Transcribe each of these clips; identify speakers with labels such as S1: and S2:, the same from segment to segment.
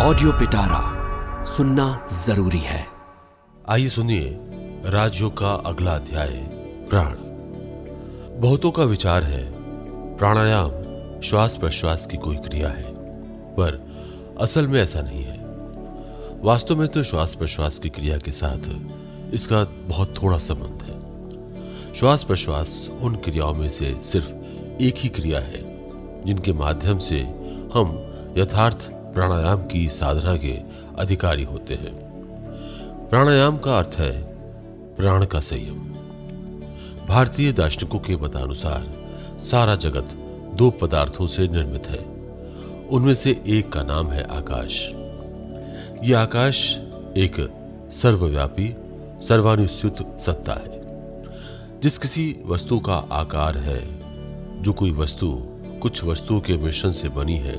S1: Audio पिटारा सुनना ज़रूरी है।
S2: आइए सुनिए राजयोग का अगला अध्याय, प्राण। बहुतों का विचार है, प्राणायाम श्वास प्रश्वास की कोई क्रिया है, पर असल में ऐसा नहीं है। वास्तव में तो श्वास प्रश्वास की क्रिया के साथ इसका बहुत थोड़ा संबंध है। श्वास प्रश्वास उन क्रियाओं में से सिर्फ़ एक ही क्रिया है, जिनके माध्यम से हम यथार्थ प्राणायाम की साधना के अधिकारी होते हैं। प्राणायाम का अर्थ है प्राण का संयम। भारतीय दार्शनिकों के मतानुसार सारा जगत दो पदार्थों से निर्मित है। उनमें से एक का नाम है आकाश। यह आकाश एक सर्वव्यापी, सर्वानुस्युत सत्ता है। जिस किसी वस्तु का आकार है, जो कोई वस्तु कुछ वस्तुओं के मिश्रण से बनी है,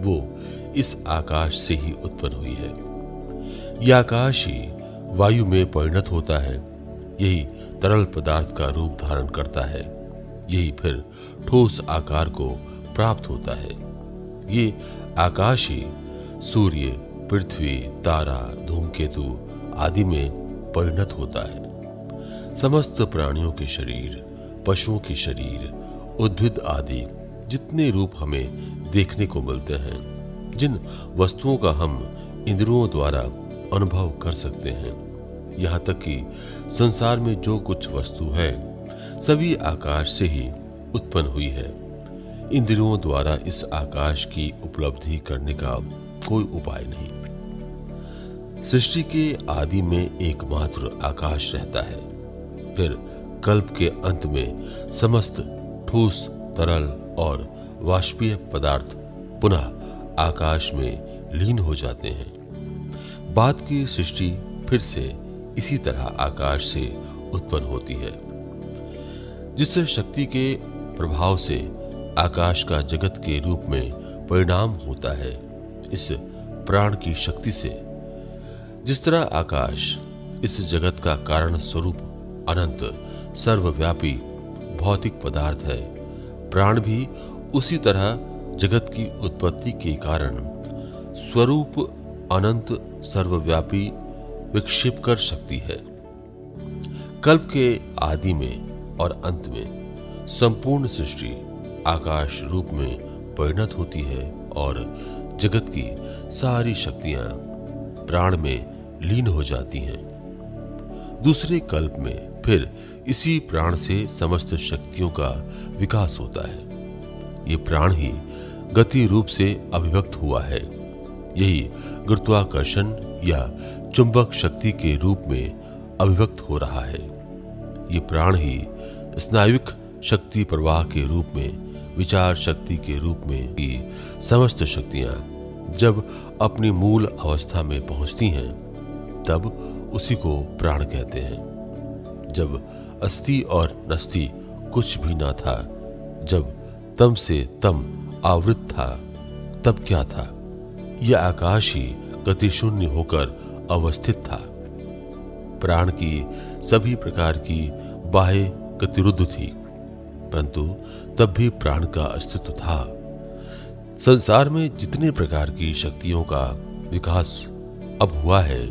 S2: वो इस आकाश से ही उत्पन्न हुई है। यह आकाश ही वायु में परिणत होता है। यही तरल पदार्थ का रूप धारण करता है। यही फिर ठोस आकार को प्राप्त होता है। ये आकाश ही सूर्य, पृथ्वी, तारा, धूमकेतु आदि में परिणत होता है। समस्त प्राणियों के शरीर, पशुओं के शरीर, उद्भिद आदि जितने रूप हमें देखने को मिलते हैं जिन वस्तुओं का हम इंद्रियों द्वारा अनुभव कर सकते हैं, यहाँ तक कि संसार में जो कुछ वस्तु है, सभी आकाश से ही उत्पन्न हुई है। इंद्रियों द्वारा इस आकाश की उपलब्धि करने का कोई उपाय नहीं। सृष्टि के आदि में एकमात्र आकाश रहता है। फिर कल्प के अंत में समस्त ठोस, तरल और वाष्पीय पदार्थ पुनः आकाश में लीन हो जाते हैं। बाद की सृष्टि फिर से इसी तरह आकाश से उत्पन्न होती है जिस शक्ति के प्रभाव से आकाश का जगत के रूप में परिणाम होता है। इस प्राण की शक्ति से जिस तरह आकाश इस जगत का कारण स्वरूप अनंत, सर्वव्यापी, भौतिक पदार्थ है, प्राण भी उसी तरह जगत की उत्पत्ति के कारण स्वरूप अनंत सर्वव्यापी विक्षेप कर सकती है। कल्प के आदि में और अंत में संपूर्ण सृष्टि आकाश रूप में परिणत होती है और जगत की सारी शक्तियाँ प्राण में लीन हो जाती हैं। दूसरे कल्प में फिर इसी प्राण से समस्त शक्तियों का विकास होता है। ये प्राण ही गति रूप से अभिव्यक्त हुआ है। यही गुरुत्वाकर्षण या चुंबक शक्ति के रूप में अभिव्यक्त हो रहा है। ये प्राण ही स्नायुक शक्ति प्रवाह के रूप में, विचार शक्ति के रूप में की समस्त शक्तियाँ जब अपनी मूल अवस्था में पहुँचती हैं, तब उसी को प्राण कहते हैं। जब अस्थि और नस्ति कुछ भी ना था, जब तम से तम आवृत था, तब क्या था? यह आकाश ही गतिशून्य होकर अवस्थित था। प्राण की सभी प्रकार की बाह्य गतिरुद्ध थी, परंतु तब भी प्राण का अस्तित्व था। संसार में जितने प्रकार की शक्तियों का विकास अब हुआ है,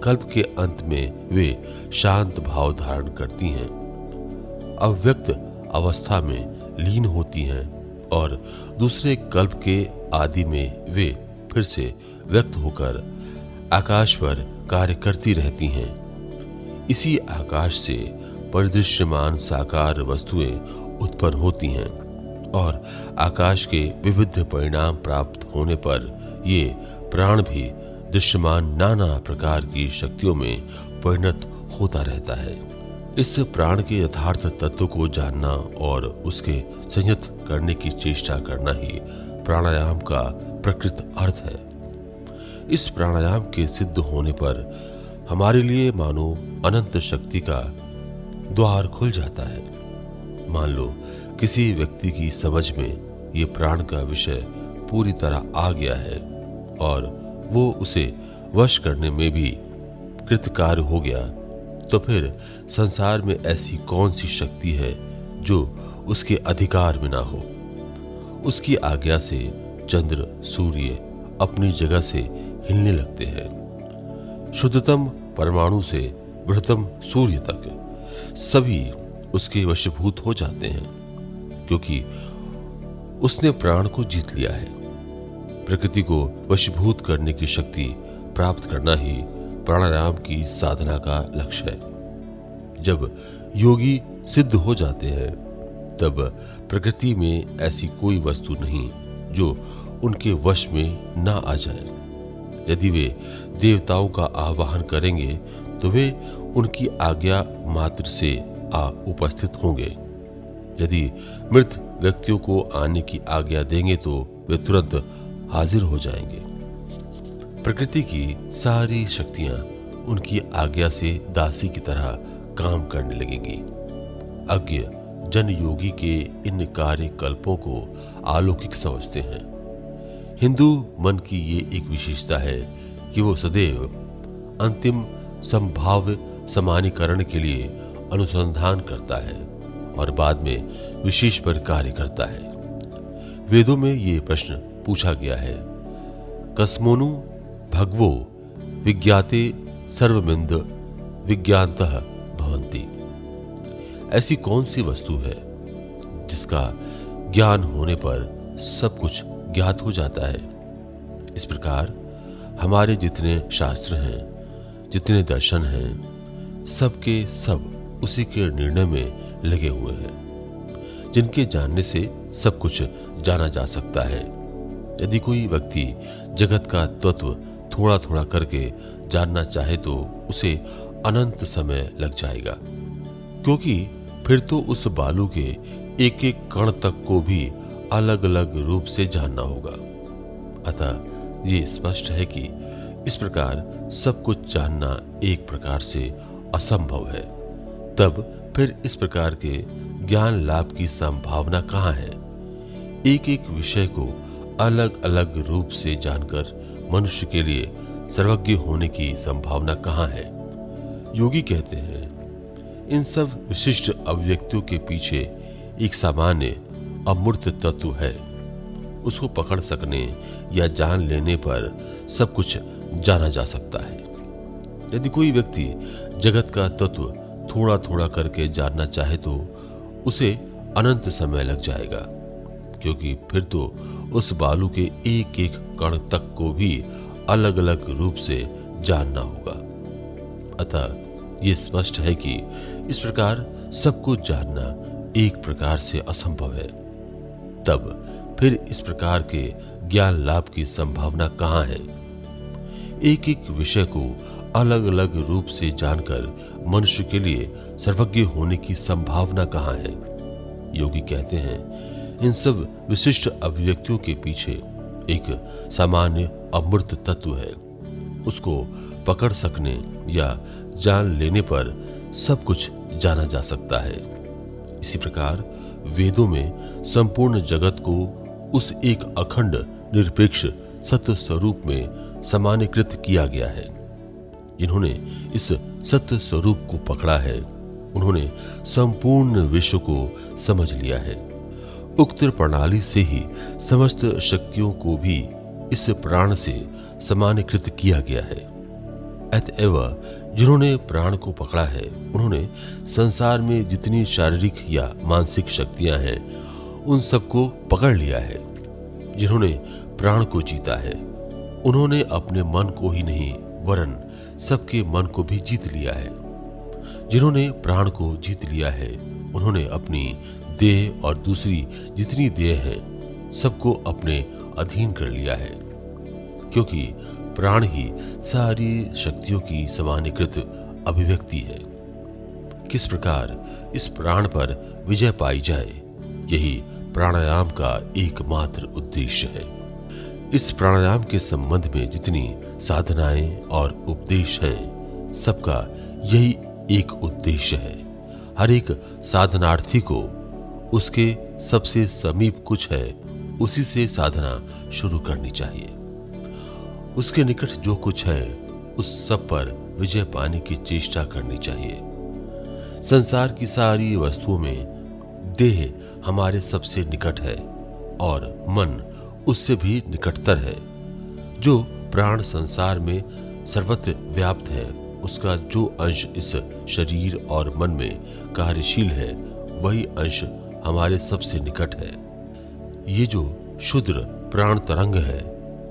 S2: कल्प के अंत में वे शांत भाव धारण करती हैं, अव्यक्त अवस्था में लीन होती हैं। और दूसरे कल्प के आदि में वे फिर से व्यक्त होकर आकाश पर कार्य करती रहती हैं। इसी आकाश से परिदृश्यमान साकार वस्तुएँ उत्पन्न होती हैं और आकाश के विविध परिणाम प्राप्त होने पर ये प्राण भी दृश्यमान नाना प्रकार की शक्तियों में परिणत होता रहता है। इस प्राण के यथार्थ तत्व को जानना और उसके संयत करने की चेष्टा करना ही प्राणायाम का प्रकृत अर्थ है। इस प्राणायाम के सिद्ध होने पर हमारे लिए मानो अनंत शक्ति का द्वार खुल जाता है। मान लो, किसी व्यक्ति की समझ में ये प्राण का विषय पूरी तरह आ गया है और वो उसे वश करने में भी कृतकार्य हो गया। तो फिर संसार में ऐसी कौन सी शक्ति है जो उसके अधिकार में ना हो? उसकी आज्ञा से चंद्र, सूर्य अपनी जगह से हिलने लगते हैं। शुद्धतम परमाणु से बृहतम सूर्य तक सभी उसके वशभूत हो जाते हैं, क्योंकि उसने प्राण को जीत लिया है। प्रकृति को वशीभूत करने की शक्ति प्राप्त करना ही प्राणायाम की साधना का लक्ष्य है। जब योगी सिद्ध हो जाते हैं, तब प्रकृति में ऐसी कोई वस्तु नहीं जो उनके वश में ना आ जाए। यदि वे देवताओं का आवाहन करेंगे तो वे उनकी आज्ञा मात्र से आ उपस्थित होंगे। यदि मृत व्यक्तियों को आने की आज्ञा देंगे तो वे तुरंत हाजिर हो जाएँगे। प्रकृति की सारी शक्तियाँ उनकी आज्ञा से दासी की तरह काम करने लगेंगी। अज्ञ जन योगी के इन कार्य कल्पों को अलौकिक समझते हैं। हिंदू मन की ये एक विशेषता है कि वो सदैव अंतिम संभाव्य समानीकरण के लिए अनुसंधान करता है और बाद में विशेष पर कार्य करता है। वेदों में ये प्रश्न पूछा गया है, कस्मोनु भगवो विज्ञाते सर्वमिंद विज्ञानत भवंती ऐसी कौन सी वस्तु है जिसका ज्ञान होने पर सब कुछ ज्ञात हो जाता है? इस प्रकार हमारे जितने शास्त्र हैं, जितने दर्शन हैं, सबके सब उसी के निर्णय में लगे हुए हैं, जिनके जानने से सब कुछ जाना जा सकता है। यदि कोई व्यक्ति जगत का तत्व थोड़ा थोड़ा करके जानना चाहे तो उसे अनंत समय लग जाएगा। क्योंकि फिर तो उस बालू के एक एक कण तक को भी अलग अलग रूप से जानना होगा। अतः ये स्पष्ट है कि इस प्रकार सब कुछ जानना एक प्रकार से असंभव है। तब फिर इस प्रकार के ज्ञान लाभ की संभावना कहाँ है? एक एक विषय को अलग अलग रूप से जानकर मनुष्य के लिए सर्वज्ञ होने की संभावना कहाँ है? योगी कहते हैं, इन सब विशिष्ट अभिव्यक्तियों के पीछे एक सामान्य अमूर्त तत्व है। उसको पकड़ सकने या जान लेने पर सब कुछ जाना जा सकता है। यदि कोई व्यक्ति जगत का तत्व थोड़ा थोड़ा करके जानना चाहे तो उसे अनंत समय लग जाएगा। क्योंकि फिर तो उस बालू के एक एक कण तक को भी अलग अलग रूप से जानना होगा। अतः ये स्पष्ट है कि इस प्रकार सब कुछ जानना एक प्रकार से असंभव है। तब फिर इस प्रकार के ज्ञान लाभ की संभावना कहाँ है? एक एक विषय को अलग अलग रूप से जानकर मनुष्य के लिए सर्वज्ञ होने की संभावना कहाँ है? योगी कहते हैं इन सब विशिष्ट अभिव्यक्तियों के पीछे एक सामान्य अमृत तत्व है। उसको पकड़ सकने या जान लेने पर सब कुछ जाना जा सकता है। इसी प्रकार वेदों में संपूर्ण जगत को उस एक अखंड, निरपेक्ष सत्य स्वरूप में समानीकृत किया गया है। जिन्होंने इस सत्य स्वरूप को पकड़ा है, उन्होंने संपूर्ण विश्व को समझ लिया है। उक्त प्रणाली से ही समस्त शक्तियों को भी इस प्राण से समानीकृत किया गया है। अतएव जिन्होंने प्राण को पकड़ा है, उन्होंने संसार में जितनी शारीरिक या मानसिक शक्तियाँ हैं, उन सबको पकड़ लिया है, जिन्होंने प्राण को जीता है। उन्होंने अपने मन को ही नहीं, वरन सबके मन को भी जीत लिया है, जिन्होंने प्राण को जीत लिया है। उन्होंने अपनी देह और दूसरी जितनी देह है, सबको अपने अधीन कर लिया है, क्योंकि प्राण ही सारी शक्तियों की समानीकृत अभिव्यक्ति है। किस प्रकार इस प्राण पर विजय पाई जाए, यही प्राणायाम का एकमात्र उद्देश्य है। इस प्राणायाम के संबंध में जितनी साधनाएँ और उपदेश हैं, सबका यही एक उद्देश्य है। हर एक साधनार्थी को उसके सबसे समीप कुछ है, उसी से साधना शुरू करनी चाहिए। उसके निकट जो कुछ है, उस सब पर विजय पाने की चेष्टा करनी चाहिए। संसार की सारी वस्तुओं में देह हमारे सबसे निकट है और मन उससे भी निकटतर है, जो प्राण संसार में सर्वत्र व्याप्त है। उसका जो अंश इस शरीर और मन में कार्यशील है, वही अंश हमारे सबसे निकट है। ये जो शुद्र प्राण तरंग है,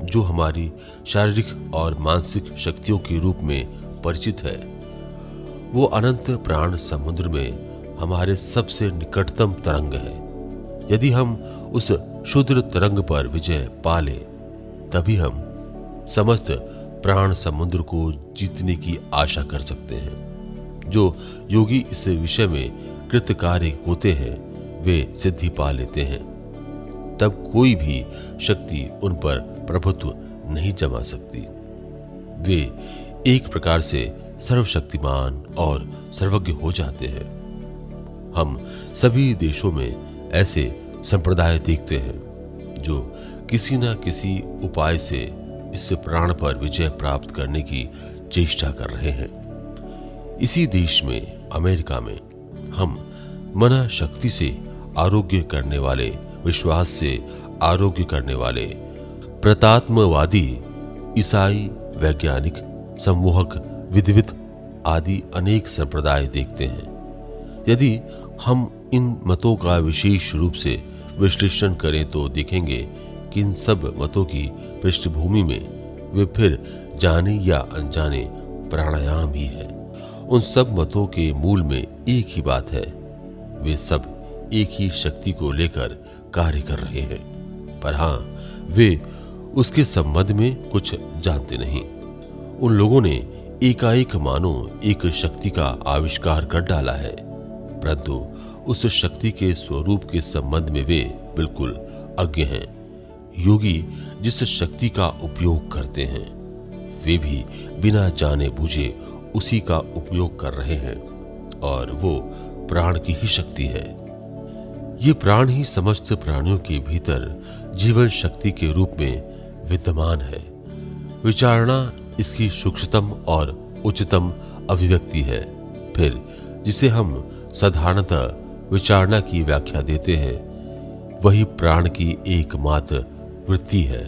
S2: जो हमारी शारीरिक और मानसिक शक्तियों के रूप में परिचित है, वो अनंत प्राण समुद्र में हमारे सबसे निकटतम तरंग है। यदि हम उस शुद्र तरंग पर विजय पा ले, तभी हम समस्त प्राण समुद्र को जीतने की आशा कर सकते हैं। जो योगी इस विषय में कृतकार्य होते हैं, वे सिद्धि पा लेते हैं। तब कोई भी शक्ति उन पर प्रभुत्व नहीं जमा सकती। वे एक प्रकार से सर्वशक्तिमान और सर्वज्ञ हो जाते हैं। हम सभी देशों में ऐसे संप्रदाय देखते हैं, जो किसी न किसी उपाय से इस प्राण पर विजय प्राप्त करने की चेष्टा कर रहे हैं। इसी देश में, अमेरिका में, हम मना शक्ति से आरोग्य करने वाले, विश्वास से आरोग्य करने वाले, प्रतात्मवादी, ईसाई, वैज्ञानिक सम्मोहक विधिवित आदि अनेक संप्रदाय देखते हैं। यदि हम इन मतों का विशेष रूप से विश्लेषण करें तो देखेंगे कि इन सब मतों की पृष्ठभूमि में वे फिर जाने या अनजाने प्राणायाम ही है। उन सब मतों के मूल में एक ही बात है, वे सब एक ही शक्ति को लेकर कार्य कर रहे हैं। पर हाँ, वे उसके संबंध में कुछ जानते नहीं। उन लोगों ने एकाएक मानो एक शक्ति का आविष्कार कर डाला है, परंतु उस शक्ति के स्वरूप के संबंध में वे बिल्कुल अज्ञ हैं। योगी जिस शक्ति का उपयोग करते हैं, वे भी बिना जाने बुझे उसी का उपयोग कर रहे हैं और वो प्राण की ही शक्ति है। ये प्राण ही समस्त प्राणियों के भीतर जीवन शक्ति के रूप में विद्यमान है। विचारणा इसकी सूक्ष्मतम और उच्चतम अभिव्यक्ति है। फिर जिसे हम साधारणतः विचारणा की व्याख्या देते हैं, वही प्राण की एकमात्र वृत्ति है।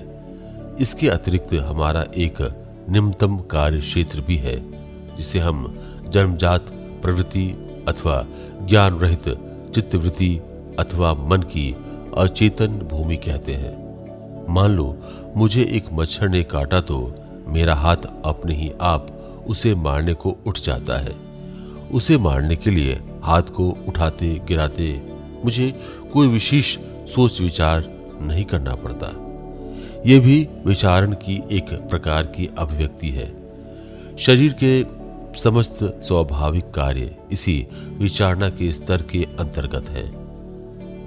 S2: इसके अतिरिक्त हमारा एक निम्नतम कार्य क्षेत्र भी है, जिसे हम जन्मजात प्रवृत्ति अथवा ज्ञान रहित चित्तवृत्ति अथवा मन की अचेतन भूमि कहते हैं। मान लो, मुझे एक मच्छर ने काटा तो मेरा हाथ अपने ही आप उसे मारने को उठ जाता है। उसे मारने के लिए हाथ को उठाते गिराते मुझे कोई विशेष सोच विचार नहीं करना पड़ता। यह भी विचारण की एक प्रकार की अभिव्यक्ति है। शरीर के समस्त स्वाभाविक कार्य इसी विचारणा के स्तर के अंतर्गत है।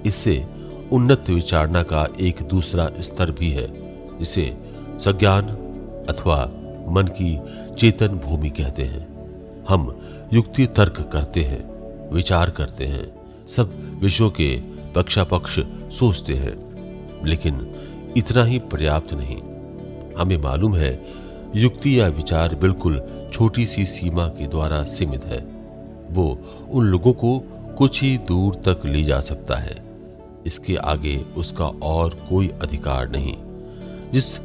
S2: इससे उन्नत विचारणा का एक दूसरा स्तर भी है, जिसे संज्ञान अथवा मन की चेतन भूमि कहते हैं। हम युक्ति तर्क करते हैं, विचार करते हैं, सब विषयों के पक्षापक्ष सोचते हैं, लेकिन इतना ही पर्याप्त नहीं। हमें मालूम है, युक्ति या विचार बिल्कुल छोटी सी सीमा के द्वारा सीमित है। वो उन लोगों को कुछ ही दूर तक ले जा सकता है। इसके आगे उसका और कोई अधिकार नहीं। जिस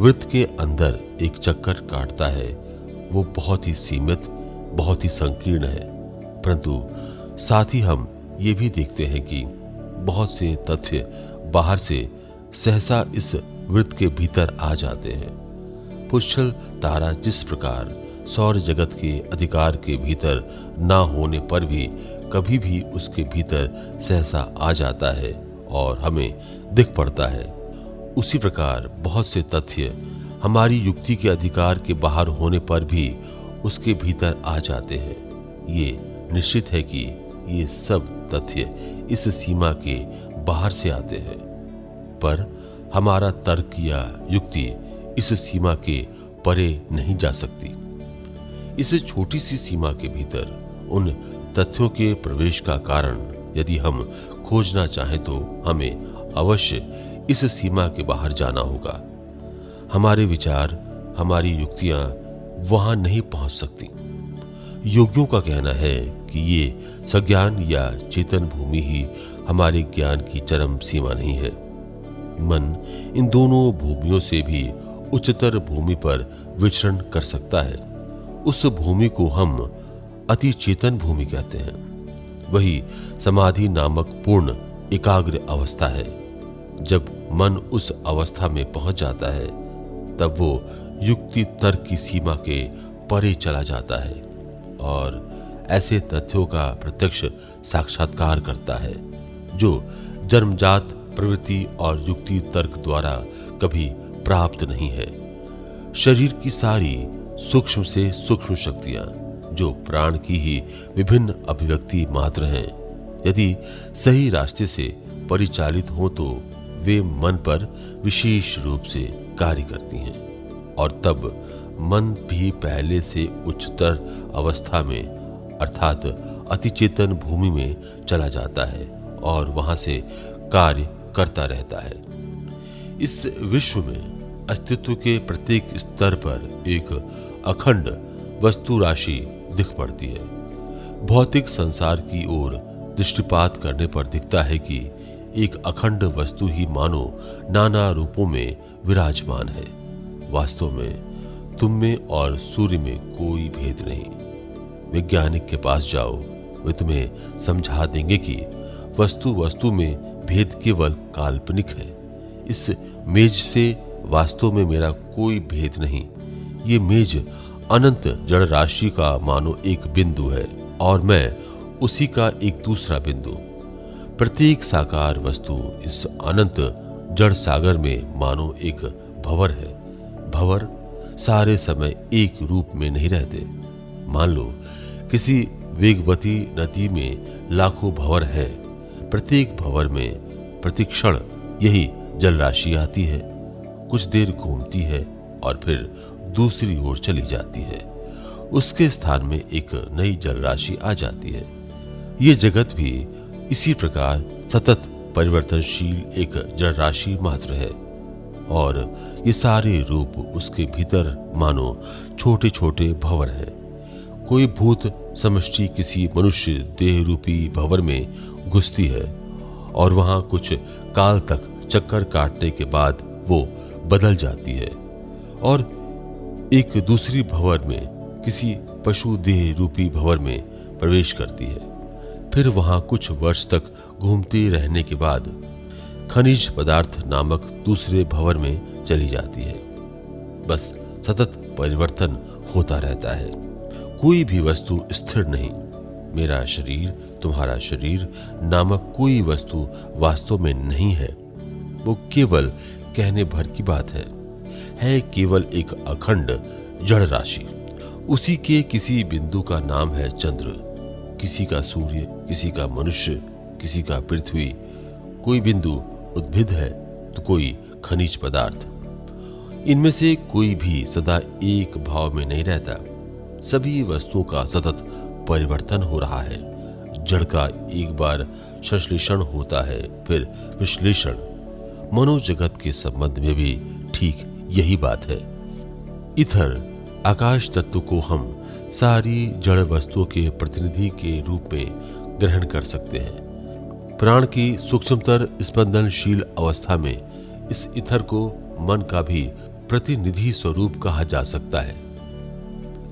S2: वृत्त के अंदर एक चक्कर काटता है, वो बहुत ही सीमित, बहुत ही संकीर्ण है। परंतु साथ ही हम ये भी देखते हैं कि बहुत से तथ्य बाहर से सहसा इस वृत्त के भीतर आ जाते हैं। पुष्ल तारा जिस प्रकार सौर जगत के अधिकार के भीतर ना होने पर भी कभी भी उसके भीतर सहसा आ जाता है और हमें दिख पड़ता है। उसी प्रकार बहुत से तथ्य हमारी युक्ति के अधिकार के बाहर होने पर भी उसके भीतर आ जाते हैं। ये निश्चित है कि ये सब तथ्य इस सीमा के बाहर से आते हैं। पर हमारा तर्क या युक्ति इस सीमा के परे नहीं जा सकती। इस छोटी सी सीमा के भीतर उन तथ्यों के प्रवेश का कारण यदि हम खोजना चाहें तो हमें अवश्य इस सीमा के बाहर जाना होगा। हमारे विचार, हमारी युक्तियाँ वहाँ नहीं पहुँच सकती। योगियों का कहना है कि ये सज्ञान या चेतन भूमि ही हमारे ज्ञान की चरम सीमा नहीं है। मन इन दोनों भूमियों से भी उच्चतर भूमि पर विचरण कर सकता है। उस भूमि को हम अति चेतन भूमि कहते हैं। वही समाधि नामक पूर्ण एकाग्र अवस्था है। जब मन उस अवस्था में पहुँच जाता है, तब वो युक्ति तर्क की सीमा के परे चला जाता है और ऐसे तथ्यों का प्रत्यक्ष साक्षात्कार करता है, जो जन्मजात प्रवृत्ति और युक्ति तर्क द्वारा कभी प्राप्त नहीं है। शरीर की सारी सूक्ष्म से सूक्ष्म शक्तियाँ, जो प्राण की ही विभिन्न अभिव्यक्ति मात्र हैं, यदि सही रास्ते से परिचालित हो तो वे मन पर विशेष रूप से कार्य करती हैं, और तब मन भी पहले से उच्चतर अवस्था में, अर्थात अतिचेतन भूमि में चला जाता है, और वहाँ से कार्य करता रहता है। इस विश्व में अस्तित्व के प्रत्येक स्तर पर एक अखंड वस्तु राशि दिख पड़ती है। भौतिक संसार की ओर दृष्टिपात करने पर दिखता है कि एक अखंड वस्तु ही मानो नाना रूपों में विराजमान है। वास्तव में तुम में और सूर्य में कोई भेद नहीं। वैज्ञानिक के पास जाओ, वे तुम्हें समझा देंगे कि वस्तु वस्तु में भेद केवल काल्पनिक है। इस मेज से वास्तव में मेरा कोई भेद नहीं। ये मेज अनंत जड़ राशि का मानो एक बिंदु है और मैं उसी का एक दूसरा बिंदु। प्रत्येक साकार वस्तु इस अनंत जड़ सागर में मानो एक भवर है। भवर सारे समय एक रूप में नहीं रहते। मान लो, किसी वेगवती नदी में लाखों भवर है। प्रत्येक भवर में प्रतिक्षण यही जल राशि आती है। कुछ देर घूमती है और फिर दूसरी ओर चली जाती है। उसके स्थान में एक नई जल राशि आ जाती है। ये जगत भी इसी प्रकार सतत परिवर्तनशील एक जल राशि मात्र है। और ये सारे रूप उसके भीतर मानो छोटे छोटे भवर है। कोई भूत समष्टि किसी मनुष्य देह रूपी भवर में घुसती है और वहाँ कुछ काल तक चक्कर काटने के बाद वो बदल जाती है और एक दूसरी भवर में किसी पशु देह रूपी भवर में प्रवेश करती है। फिर वहाँ कुछ वर्ष तक घूमते रहने के बाद खनिज पदार्थ नामक दूसरे भवर में चली जाती है। बस सतत परिवर्तन होता रहता है। कोई भी वस्तु स्थिर नहीं। मेरा शरीर, तुम्हारा शरीर नामक कोई वस्तु वास्तव में नहीं है। वो केवल कहने भर की बात है। है केवल एक अखंड जड़ राशि। उसी के किसी बिंदु का नाम है चंद्र। किसी का सूर्य, किसी का मनुष्य, किसी का पृथ्वी। कोई बिंदु उद्भिद है तो कोई खनिज पदार्थ। इनमें से कोई भी सदा एक भाव में नहीं रहता। सभी वस्तुओं का सतत परिवर्तन हो रहा है। जड़ का एक बार संश्लेषण होता है, फिर विश्लेषण। मनोजगत के संबंध में भी ठीक यही बात है। इधर, आकाश तत्व को हम सारी जड़ वस्तुओं के प्रतिनिधि के रूप में ग्रहण कर सकते हैं। प्राण की सूक्ष्मतर स्पंदनशील अवस्था में इस इथर को मन का भी प्रतिनिधि स्वरूप कहा जा सकता है।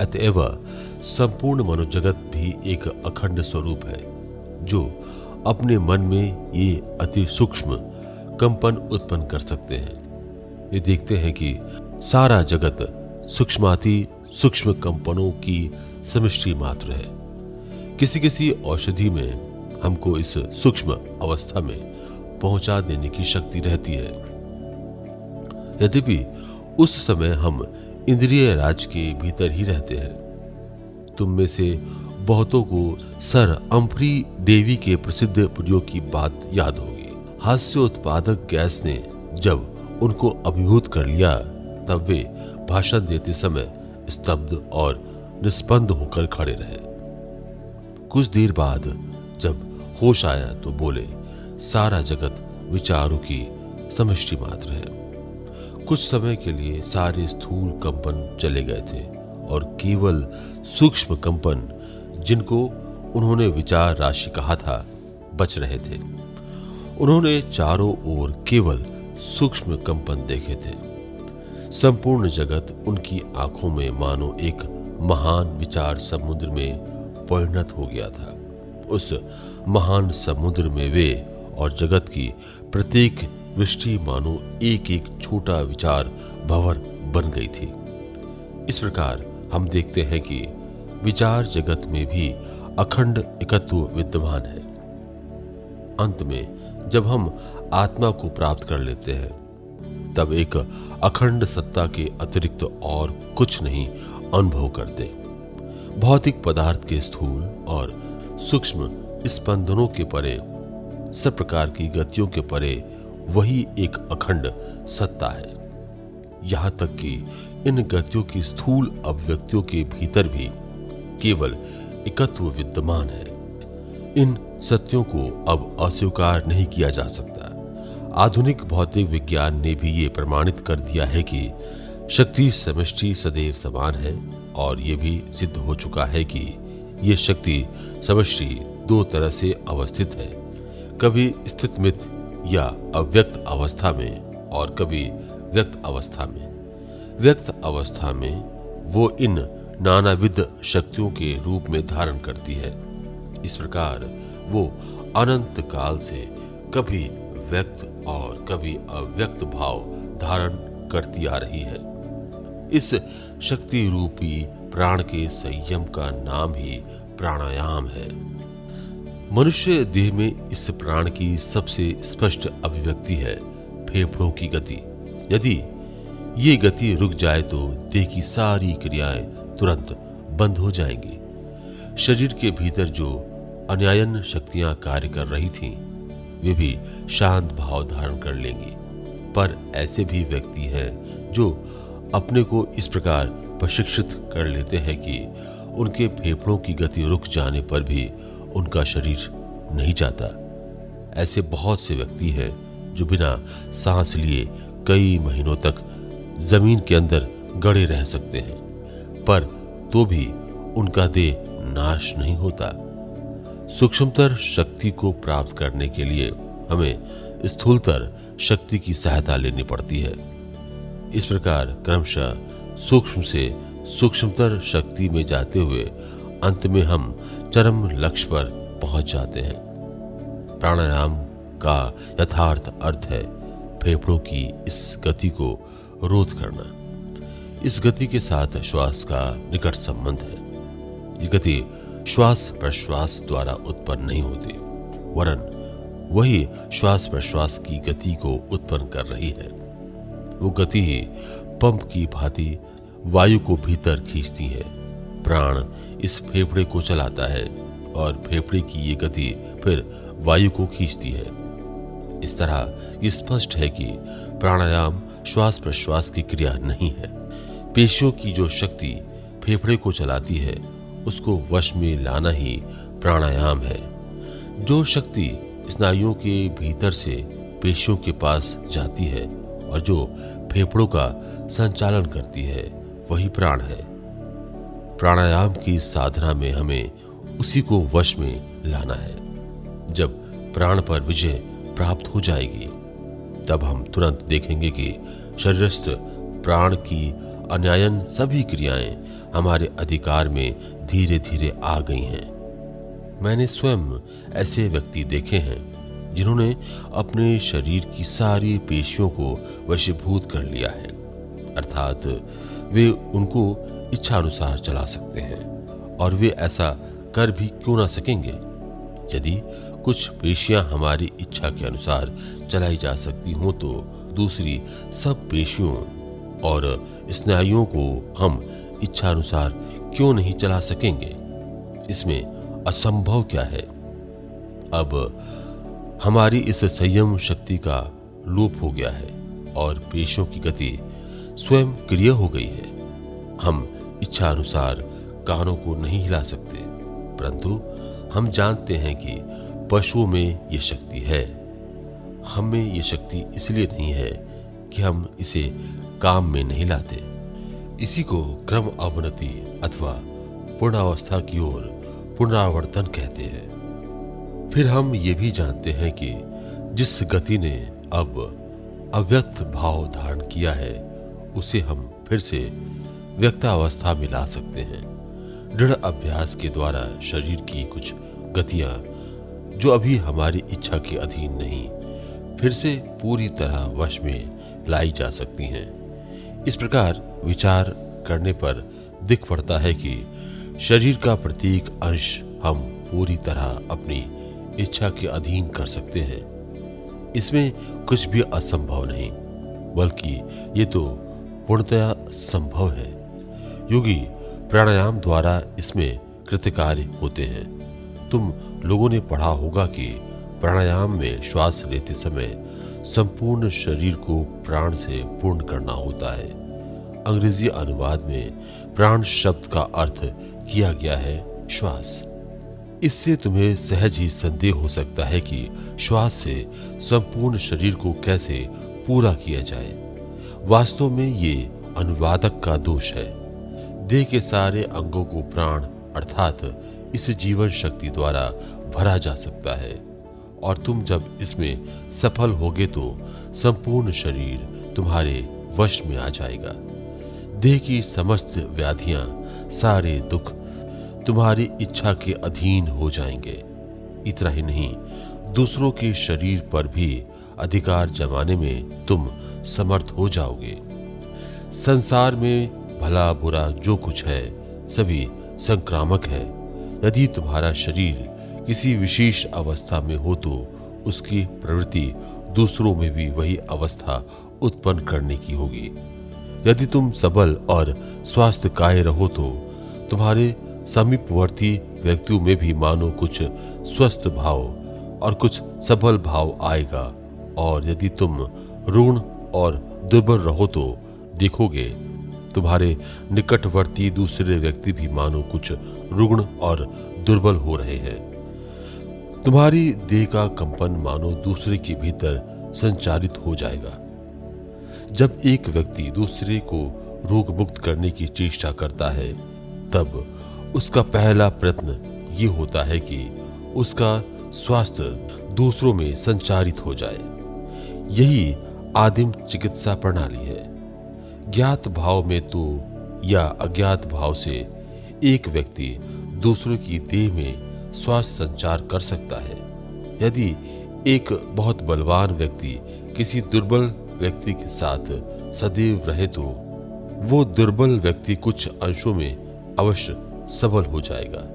S2: अतएव संपूर्ण मनोजगत भी एक अखंड स्वरूप है, जो अपने मन में ये अति सूक्ष्म कंपन उत्पन्न कर सकते हैं। ये देखते हैं कि सारा जगत सूक्ष्माति सूक्ष्म कंपनों की समष्टि मात्र है। किसी किसी औषधि में हमको इस सूक्ष्म अवस्था में पहुँचा देने की शक्ति रहती है। यद्यपि उस समय हम इंद्रिय राज के भीतर ही रहते हैं। तुम में से बहुतों को सर अम्फ्री देवी के प्रसिद्ध प्रयोग की बात याद होगी। हास्योत्पादक गैस ने जब उनको अभिभूत कर लिया, तब वे भाषण देते समय स्तब्ध और निस्पंद होकर खड़े रहे। कुछ देर बाद जब होश आया तो बोले, सारा जगत विचारों की समष्टि मात्र है। कुछ समय के लिए सारे स्थूल कंपन चले गए थे और केवल सूक्ष्म कंपन, जिनको उन्होंने विचार राशि कहा था, बच रहे थे। उन्होंने चारों ओर केवल सूक्ष्म कंपन देखे थे। संपूर्ण जगत उनकी आँखों में मानो एक महान विचार समुद्र में परिणत हो गया था। उस महान समुद्र में वे और जगत की प्रत्येक वृष्टि मानो एक एक छोटा विचार भवर बन गई थी। इस प्रकार हम देखते हैं कि विचार जगत में भी अखंड एकत्व विद्यमान है। अंत में जब हम आत्मा को प्राप्त कर लेते हैं, तब एक अखंड सत्ता के अतिरिक्त और कुछ नहीं अनुभव करते। भौतिक पदार्थ के स्थूल और सूक्ष्म स्पंदनों के परे, सब प्रकार की गतियों के परे वही एक अखंड सत्ता है। यहाँ तक कि इन गतियों की स्थूल अभिव्यक्तियों के भीतर भी केवल एकत्व विद्यमान है। इन सत्यों को अब अस्वीकार नहीं किया जा सकता। आधुनिक भौतिक विज्ञान ने भी ये प्रमाणित कर दिया है कि शक्ति समष्टि सदैव समान है और ये भी सिद्ध हो चुका है कि ये शक्ति समष्टि दो तरह से अवस्थित है। कभी स्थित मित या अव्यक्त अवस्था में और कभी व्यक्त अवस्था में। व्यक्त अवस्था में वो इन नानाविध शक्तियों के रूप में धारण करती है। इस प्रकार वो अनंत काल से कभी व्यक्त और कभी अव्यक्त भाव धारण करती आ रही है। इस शक्ति रूपी प्राण के संयम का नाम ही प्राणायाम है। मनुष्य देह में इस प्राण की सबसे स्पष्ट अभिव्यक्ति है फेफड़ों की गति। यदि ये गति रुक जाए तो देह की सारी क्रियाएँ तुरंत बंद हो जाएँगी। शरीर के भीतर जो अन्यायन शक्तियाँ कार्य कर रही थीं, वे भी शांत भाव धारण कर लेंगी। पर ऐसे भी व्यक्ति हैं जो अपने को इस प्रकार प्रशिक्षित कर लेते हैं कि उनके फेफड़ों की गति रुक जाने पर भी उनका शरीर नहीं जाता। ऐसे बहुत से व्यक्ति हैं जो बिना सांस लिए कई महीनों तक ज़मीन के अंदर गड़े रह सकते हैं, पर तो भी उनका देह नाश नहीं होता। सूक्ष्मतर शक्ति को प्राप्त करने के लिए हमें स्थूलतर शक्ति की सहायता लेनी पड़ती है। इस प्रकार क्रमशः सूक्ष्म से सूक्ष्मतर शक्ति में जाते हुए अंत में हम चरम लक्ष्य पर पहुँच जाते हैं। प्राणायाम का यथार्थ अर्थ है फेफड़ों की इस गति को रोध करना। इस गति के साथ श्वास का निकट संबंध है। ये गति श्वास प्रश्वास द्वारा उत्पन्न नहीं होती, वरन वही श्वास प्रश्वास की गति को उत्पन्न कर रही है। वो गति ही पंप की भांति वायु को भीतर खींचती है। प्राण इस फेफड़े को चलाता है और फेफड़े की ये गति फिर वायु को खींचती है। इस तरह ये स्पष्ट है कि प्राणायाम श्वास प्रश्वास की क्रिया नहीं है। पेशियों की जो शक्ति फेफड़े को चलाती है, उसको वश में लाना ही प्राणायाम है। जो शक्ति स्नायुओं के भीतर से पेशियों के पास जाती है और जो फेफड़ों का संचालन करती है, वही प्राण है। प्राणायाम की साधना में हमें उसी को वश में लाना है। जब प्राण पर विजय प्राप्त हो जाएगी, तब हम तुरंत देखेंगे कि शरीरस्थ प्राण की अन्यायन सभी क्रियाएँ हमारे अधिकार में धीरे धीरे आ गई हैं। मैंने स्वयं ऐसे व्यक्ति देखे हैं, जिन्होंने अपने शरीर की सारी पेशियों को वशीभूत कर लिया है। अर्थात वे उनको इच्छा अनुसार चला सकते हैं, और वे ऐसा कर भी क्यों ना सकेंगे? यदि कुछ पेशियाँ हमारी इच्छा के अनुसार चलाई जा सकती हों तो दूसरी सब पेशियों और स्नायुओं को हम इच्छा अनुसार क्यों नहीं चला सकेंगे? इसमें असंभव क्या है? अब हमारी इस संयम शक्ति का लोप हो गया है, और पेशों की गति स्वयं क्रिय हो गई है। हम इच्छा अनुसार कानों को नहीं हिला सकते। परंतु हम जानते हैं कि पशुओं में ये शक्ति है। हम में ये शक्ति इसलिए नहीं है कि हम इसे काम में नहीं लाते। इसी को क्रम अवनति अथवा पूर्णावस्था की ओर पुनरावर्तन कहते हैं। फिर हम ये भी जानते हैं कि जिस गति ने अब अव्यक्त भाव धारण किया है, उसे हम फिर से व्यक्तावस्था में ला सकते हैं। दृढ़ अभ्यास के द्वारा शरीर की कुछ गतियाँ, जो अभी हमारी इच्छा के अधीन नहीं, फिर से पूरी तरह वश में लाई जा सकती हैं। इस प्रकार विचार करने पर दिख पड़ता है कि शरीर का प्रत्येक अंश हम पूरी तरह अपनी इच्छा के अधीन कर सकते हैं। इसमें कुछ भी असंभव नहीं, बल्कि ये तो पूर्णतया संभव है। योगी प्राणायाम द्वारा इसमें कृतकार्य होते हैं। तुम लोगों ने पढ़ा होगा कि प्राणायाम में श्वास लेते समय संपूर्ण शरीर को प्राण से पूर्ण करना होता है। अंग्रेज़ी अनुवाद में प्राण शब्द का अर्थ किया गया है श्वास। इससे तुम्हें सहज ही संदेह हो सकता है कि श्वास से संपूर्ण शरीर को कैसे पूरा किया जाए। वास्तव में ये अनुवादक का दोष है। देह के सारे अंगों को प्राण, अर्थात इस जीवन शक्ति द्वारा भरा जा सकता है। और तुम जब इसमें सफल होगे तो संपूर्ण शरीर तुम्हारे वश में आ जाएगा। देह की समस्त व्याधियाँ, सारे दुख तुम्हारी इच्छा के अधीन हो जाएँगे। इतना ही नहीं, दूसरों के शरीर पर भी अधिकार जमाने में तुम समर्थ हो जाओगे। संसार में भला बुरा जो कुछ है, सभी संक्रामक है। यदि तुम्हारा शरीर किसी विशेष अवस्था में हो तो उसकी प्रवृत्ति दूसरों में भी वही अवस्था उत्पन्न करने की होगी। यदि तुम सबल और स्वास्थ्य काय रहो तो तुम्हारे समीपवर्ती व्यक्तियों में भी मानो कुछ स्वस्थ भाव और कुछ सबल भाव आएगा। और यदि तुम ऋण और दुर्बल रहो तो देखोगे तुम्हारे निकटवर्ती दूसरे व्यक्ति भी मानो कुछ रुग्ण और दुर्बल हो रहे हैं। तुम्हारी देह का कंपन मानो दूसरे के भीतर संचारित हो जाएगा। जब एक व्यक्ति दूसरे को रोग मुक्त करने की चेष्टा करता है, तब उसका पहला प्रयत्न ये होता है कि उसका स्वास्थ्य दूसरों में संचारित हो जाए। यही आदिम चिकित्सा प्रणाली है। ज्ञात भाव में तो या अज्ञात भाव से एक व्यक्ति दूसरों की देह में स्वास्थ्य संचार कर सकता है। यदि एक बहुत बलवान व्यक्ति किसी दुर्बल व्यक्ति के साथ सदैव रहे तो वो दुर्बल व्यक्ति कुछ अंशों में अवश्य सबल हो जाएगा।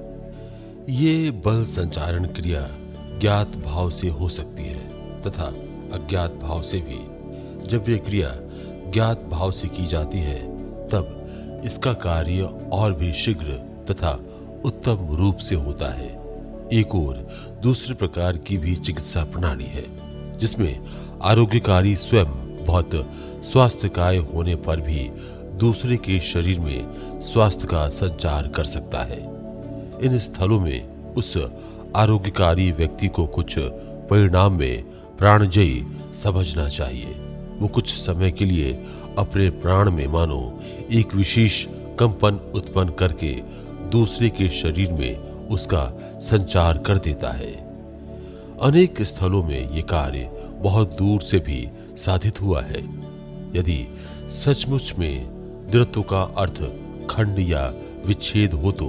S2: ये बल संचारण क्रिया ज्ञात भाव से हो सकती है तथा अज्ञात भाव से भी। जब ये क्रिया ज्ञात भाव से की जाती है, तब इसका कार्य और भी शीघ्र तथा उत्तम रूप से होता है। एक और दूसरे प्रकार की भी चिकित्सा प्रणाली है, जिसमें आरोग्यकारी स्वयं बहुत स्वास्थ्यकाय होने पर भी दूसरे के शरीर में स्वास्थ्य का संचार कर सकता है। इन स्थलों में उस आरोग्यकारी व्यक्ति को कुछ परिणाम में प्राणजयी समझना चाहिए। वो कुछ समय के लिए अपने प्राण में मानो एक विशेष कंपन उत्पन्न करके दूसरे के शरीर में उसका संचार कर देता है। अनेक स्थलों में ये कार्य बहुत दूर से भी साधित हुआ है। यदि सचमुच में दृत्व का अर्थ खंड या विच्छेद हो तो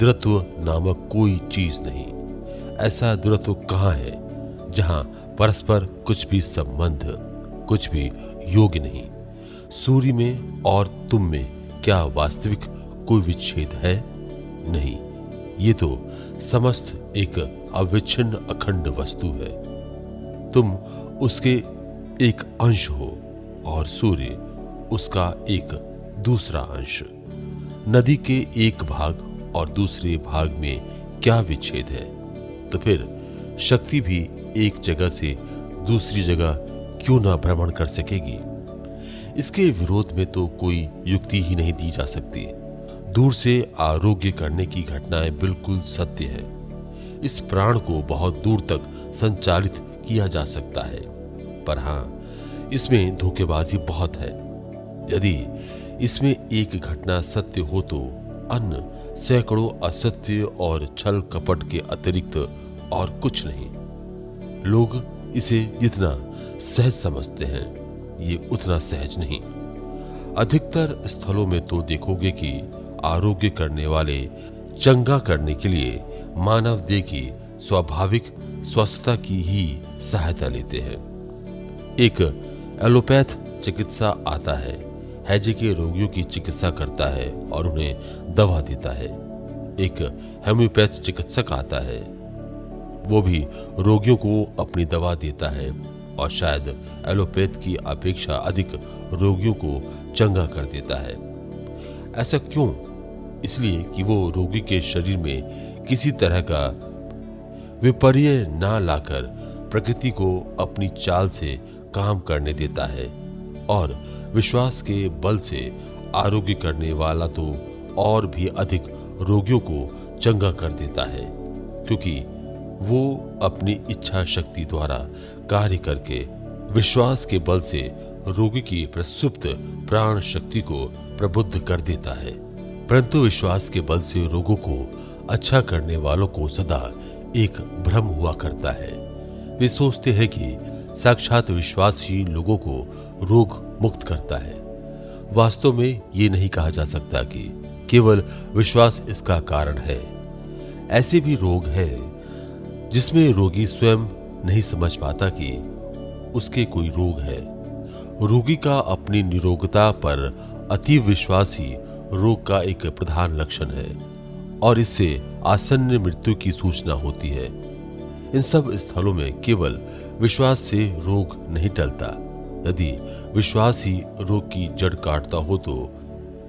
S2: दृत्व नामक कोई चीज़ नहीं। ऐसा दृत्व कहाँ है जहाँ परस्पर कुछ भी संबंध कुछ भी योग्य नहीं। सूर्य में और तुम में क्या वास्तविक कोई विच्छेद है? नहीं। ये तो समस्त एक अविच्छिन्न अखंड वस्तु है। तुम उसके एक अंश हो और सूर्य उसका एक दूसरा अंश। नदी के एक भाग और दूसरे भाग में क्या विच्छेद है? तो फिर शक्ति भी एक जगह से दूसरी जगह क्यों ना भ्रमण कर सकेगी? इसके विरोध में तो कोई युक्ति ही नहीं दी जा सकती। दूर से आरोग्य करने की घटनाएँ बिल्कुल सत्य है। इस प्राण को बहुत दूर तक संचालित किया जा सकता है। पर हाँ, इसमें धोखेबाजी बहुत है। यदि इसमें एक घटना सत्य हो तो अन्य सैकड़ों असत्य और छल कपट के अतिरिक्त और कुछ नहीं। लोग इसे जितना सहज समझते हैं, ये उतना सहज नहीं। अधिकतर स्थलों में तो देखोगे कि आरोग्य करने वाले, चंगा करने के लिए मानव देह की स्वाभाविक स्वस्थता की ही सहायता लेते हैं। एक एलोपैथ चिकित्सा आता है, हैजे के रोगियों की चिकित्सा करता है और उन्हें दवा देता है। एक हेम्योपैथ चिकित्सक आता है, वो भी रोगियों को अपनी दवा देता है। और शायद एलोपैथ की अपेक्षा अधिक रोगियों को चंगा कर देता है। ऐसा क्यों? इसलिए कि वो रोगी के शरीर में किसी तरह का विपर्य ना लाकर प्रकृति को अपनी चाल से काम करने देता है और विश्वास के बल से आरोग्य करने वाला तो और भी अधिक रोगियों को चंगा कर देता है, क्योंकि वो अपनी इच्छा शक्ति द्वारा कार्य करके विश्वास के बल से रोगी की प्रसुप्त प्राण शक्ति को प्रबुद्ध कर देता है। परंतु विश्वास के बल से रोगों को अच्छा करने वालों को सदा एक भ्रम हुआ करता है। वे सोचते हैं कि साक्षात विश्वास ही लोगों को रोग मुक्त करता है। वास्तव में ये नहीं कहा जा सकता कि केवल विश्वास इसका कारण है। ऐसे भी रोग हैं जिसमें रोगी स्वयं नहीं समझ पाता कि उसके कोई रोग है। रोगी का अपनी निरोगता पर अति विश्वास ही रोग का एक प्रधान लक्षण है और इससे आसन्न मृत्यु की सूचना होती है। इन सब स्थलों में केवल विश्वास से रोग नहीं टलता। यदि विश्वास ही रोग की जड़ काटता हो तो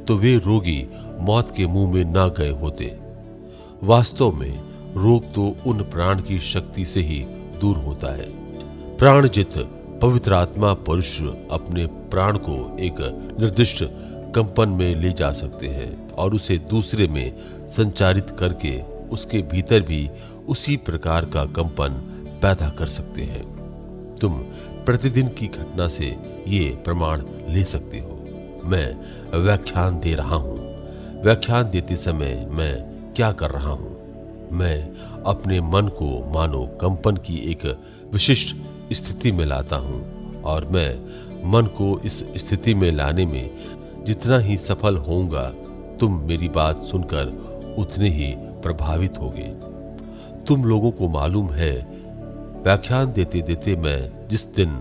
S2: तो वे रोगी मौत के मुँह में ना गए होते। वास्तव में रोग तो उन प्राण की शक्ति से ही दूर होता है। प्राणजित पवित्र आत्मा, पुरुष अपने प्राण को एक निर्दिष्ट कंपन में ले जा सकते हैं और उसे दूसरे में संचारित करके उसके भीतर भी उसी प्रकार का कंपन पैदा कर सकते हैं। तुम प्रतिदिन की घटना से ये प्रमाण ले सकते हो। मैं व्याख्यान दे रहा हूँ। व्याख्यान देते समय मैं क्या कर रहा हूँ? मैं अपने मन को मानो कंपन की एक विशिष्ट स्थिति में लाता हूँ और मैं मन को इस स्थिति में लाने में जितना ही सफल होऊँगा, तुम मेरी बात सुनकर उतने ही प्रभावित होगे। तुम लोगों को मालूम है, व्याख्यान देते देते मैं जिस दिन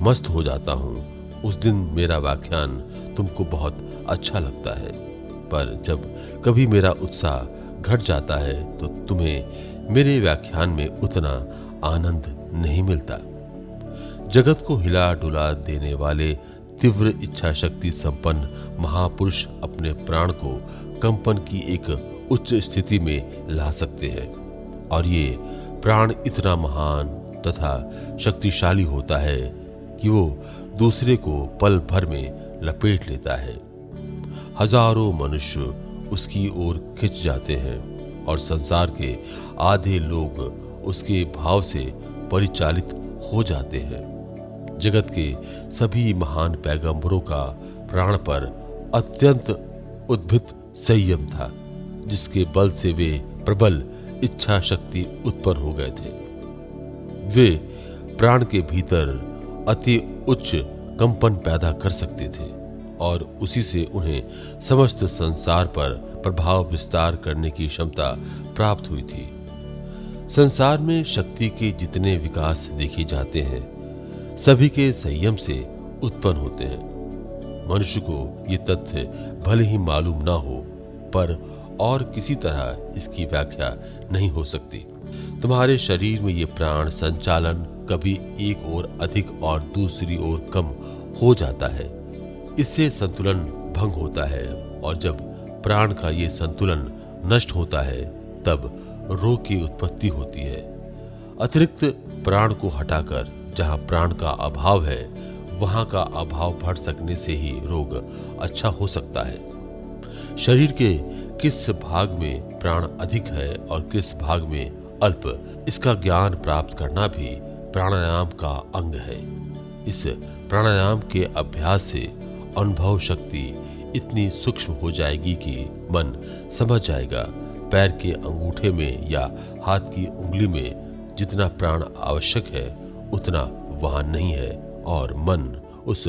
S2: मस्त हो जाता हूँ, उस दिन मेरा व्याख्यान तुमको बहुत अच्छा लगता है। पर जब कभी मेरा उत्साह घट जाता है तो तुम्हें मेरे व्याख्यान में उतना आनंद नहीं मिलता। जगत को हिला डुला देने वाले तीव्र इच्छा शक्ति संपन्न महापुरुष अपने प्राण को कंपन की एक उच्च स्थिति में ला सकते हैं। और ये प्राण इतना महान तथा शक्तिशाली होता है कि वो दूसरे को पल भर में लपेट लेता है। हज़ारों मनुष्य उसकी ओर खिंच जाते हैं और संसार के आधे लोग उसके भाव से परिचालित हो जाते हैं। जगत के सभी महान पैगंबरों का प्राण पर अत्यंत उद्भित संयम था, जिसके बल से वे प्रबल इच्छा शक्ति उत्पन्न हो गए थे। वे प्राण के भीतर अति उच्च कंपन पैदा कर सकते थे। और उसी से उन्हें समस्त संसार पर प्रभाव विस्तार करने की क्षमता प्राप्त हुई थी। संसार में शक्ति के जितने विकास देखे जाते हैं, सभी के संयम से उत्पन्न होते हैं। मनुष्य को ये तथ्य भले ही मालूम ना हो, पर और किसी तरह इसकी व्याख्या नहीं हो सकती। तुम्हारे शरीर में ये प्राण संचालन कभी एक ओर अधिक और दूसरी ओर कम हो जाता है। इससे संतुलन भंग होता है और जब प्राण का ये संतुलन नष्ट होता है, तब रोग की उत्पत्ति होती है। अतिरिक्त प्राण को हटाकर जहाँ प्राण का अभाव है, वहाँ का अभाव बढ़ सकने से ही रोग अच्छा हो सकता है। शरीर के किस भाग में प्राण अधिक है और किस भाग में अल्प, इसका ज्ञान प्राप्त करना भी प्राणायाम का अंग है। इस प्राणायाम के अभ्यास से अनुभव शक्ति इतनी सूक्ष्म हो जाएगी कि मन समझ जाएगा। पैर के अंगूठे में या हाथ की उंगली में जितना प्राण आवश्यक है, उतना वहाँ नहीं है और मन उस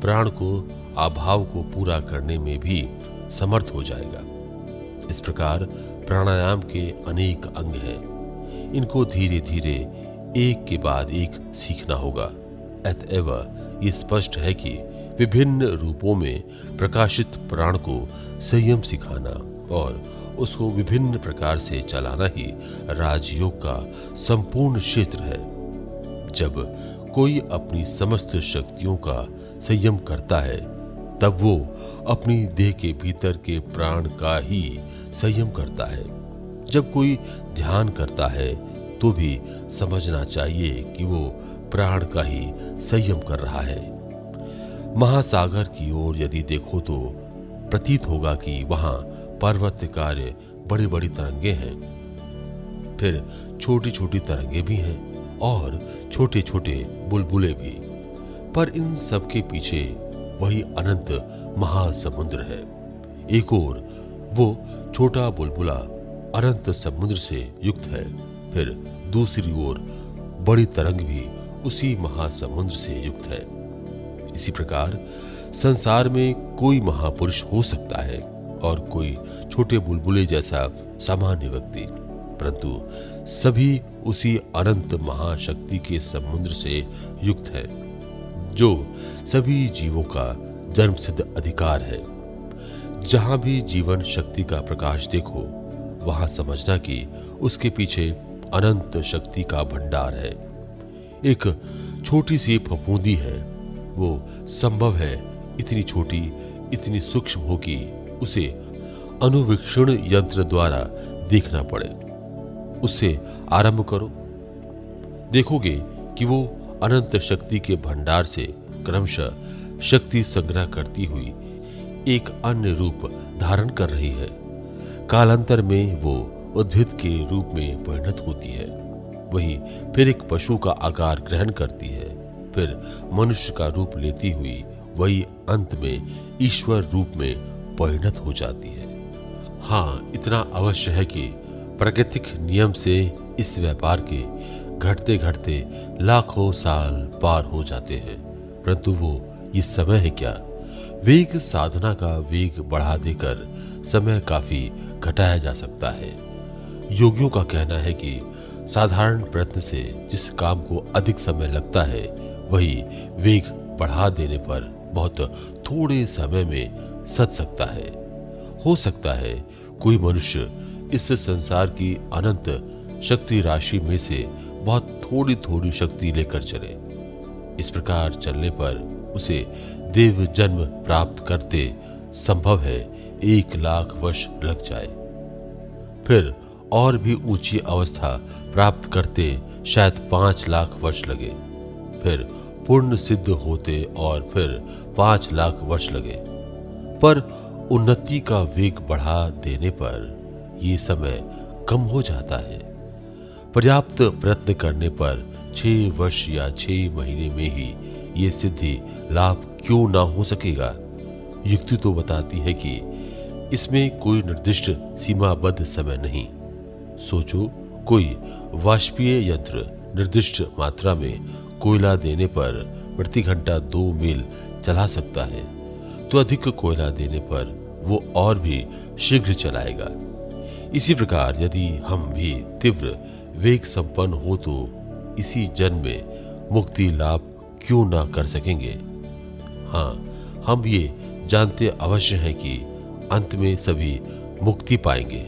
S2: प्राण को, अभाव को पूरा करने में भी समर्थ हो जाएगा। इस प्रकार प्राणायाम के अनेक अंग हैं। इनको धीरे धीरे एक के बाद एक सीखना होगा। अतएव ये स्पष्ट है कि विभिन्न रूपों में प्रकाशित प्राण को संयम सिखाना और उसको विभिन्न प्रकार से चलाना ही राजयोग का संपूर्ण क्षेत्र है। जब कोई अपनी समस्त शक्तियों का संयम करता है, तब वो अपनी देह के भीतर के प्राण का ही संयम करता है। जब कोई ध्यान करता है तो भी समझना चाहिए कि वो प्राण का ही संयम कर रहा है। महासागर की ओर यदि देखो तो प्रतीत होगा कि वहाँ पर्वत कार्य बड़ी बड़ी तरंगे हैं। फिर छोटी छोटी तरंगे भी हैं और छोटे छोटे बुलबुले भी। पर इन सब के पीछे वही अनंत महासमुद्र है। एक और वो छोटा बुलबुला अनंत समुद्र से युक्त है। फिर दूसरी ओर बड़ी तरंग भी उसी महासमुद्र से युक्त है। इसी प्रकार संसार में कोई महापुरुष हो सकता है और कोई छोटे बुलबुले जैसा सामान्य व्यक्ति। परंतु सभी उसी अनंत महाशक्ति के समुद्र से युक्त है, जो सभी जीवों का जन्म सिद्ध अधिकार है। जहाँ भी जीवन शक्ति का प्रकाश देखो, वहाँ समझना कि उसके पीछे अनंत शक्ति का भंडार है। एक छोटी सी फफूंदी है वो संभव है इतनी छोटी, इतनी सूक्ष्म हो कि उसे अनुवीक्षण यंत्र द्वारा देखना पड़े। उससे आरंभ करो। देखोगे कि वो अनंत शक्ति के भंडार से क्रमशः शक्ति संग्रह करती हुई एक अन्य रूप धारण कर रही है। कालांतर में वो उद्भिद के रूप में परिणत होती है। वही फिर एक पशु का आकार ग्रहण करती है। फिर मनुष्य का रूप लेती हुई वही अंत में ईश्वर रूप में परिणत हो जाती है। हाँ इतना अवश्य है कि प्राकृतिक नियम से इस व्यापार के घटते घटते लाखों साल पार हो जाते हैं। परंतु वो, ये समय है क्या? वेग साधना का वेग बढ़ा देकर समय काफ़ी घटाया जा सकता है। योगियों का कहना है कि साधारण प्रयत्न से जिस काम को अधिक समय लगता है वही वेग बढ़ा देने पर बहुत थोड़े समय में सच सकता है। हो सकता है कोई मनुष्य इस संसार की अनंत शक्ति राशि में से बहुत थोड़ी थोड़ी शक्ति लेकर चले। इस प्रकार चलने पर उसे देव जन्म प्राप्त करते संभव है एक लाख वर्ष लग जाए। फिर और भी ऊँची अवस्था प्राप्त करते शायद पाँच लाख वर्ष लगे। फिर पूर्ण सिद्ध होते और फिर पाँच लाख वर्ष लगे। पर उन्नति का वेग बढ़ा देने पर यह समय कम हो जाता है। पर्याप्त प्रयत्न करने पर छह वर्ष या छह महीने में ही ये सिद्धि लाभ क्यों ना हो सकेगा? युक्ति तो बताती है कि इसमें कोई निर्दिष्ट सीमाबद्ध समय नहीं। सोचो, कोई वाष्पीय यंत्र निर्दिष्ट मात्रा में कोयला देने पर प्रति घंटा दो मील चला सकता है तो अधिक कोयला देने पर वो और भी शीघ्र चलाएगा। इसी प्रकार यदि हम भी तीव्र वेग संपन्न हो तो इसी जन्म में मुक्ति लाभ क्यों ना कर सकेंगे? हाँ हम ये जानते अवश्य हैं कि अंत में सभी मुक्ति पाएँगे,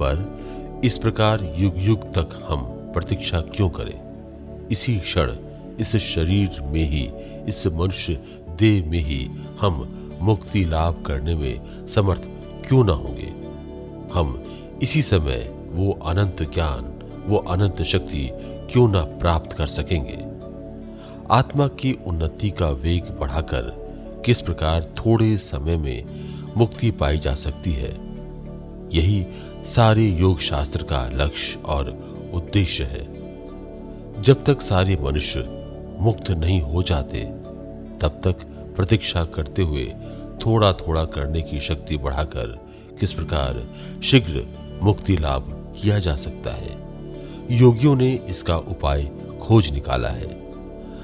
S2: पर इस प्रकार युग युग तक हम प्रतीक्षा क्यों करें? इसी क्षण इस शरीर में ही, इस मनुष्य देह में ही हम मुक्ति लाभ करने में समर्थ क्यों ना होंगे? हम इसी समय वो अनंत ज्ञान, वो अनंत शक्ति क्यों ना प्राप्त कर सकेंगे? आत्मा की उन्नति का वेग बढ़ाकर किस प्रकार थोड़े समय में मुक्ति पाई जा सकती है? यही सारे योग शास्त्र का लक्ष्य और उद्देश्य है। जब तक सारे मनुष्य मुक्त नहीं हो जाते, तब तक प्रतीक्षा करते हुए थोड़ा थोड़ा करने की शक्ति बढ़ाकर किस प्रकार शीघ्र मुक्ति लाभ किया जा सकता है। योगियों ने इसका उपाय खोज निकाला है।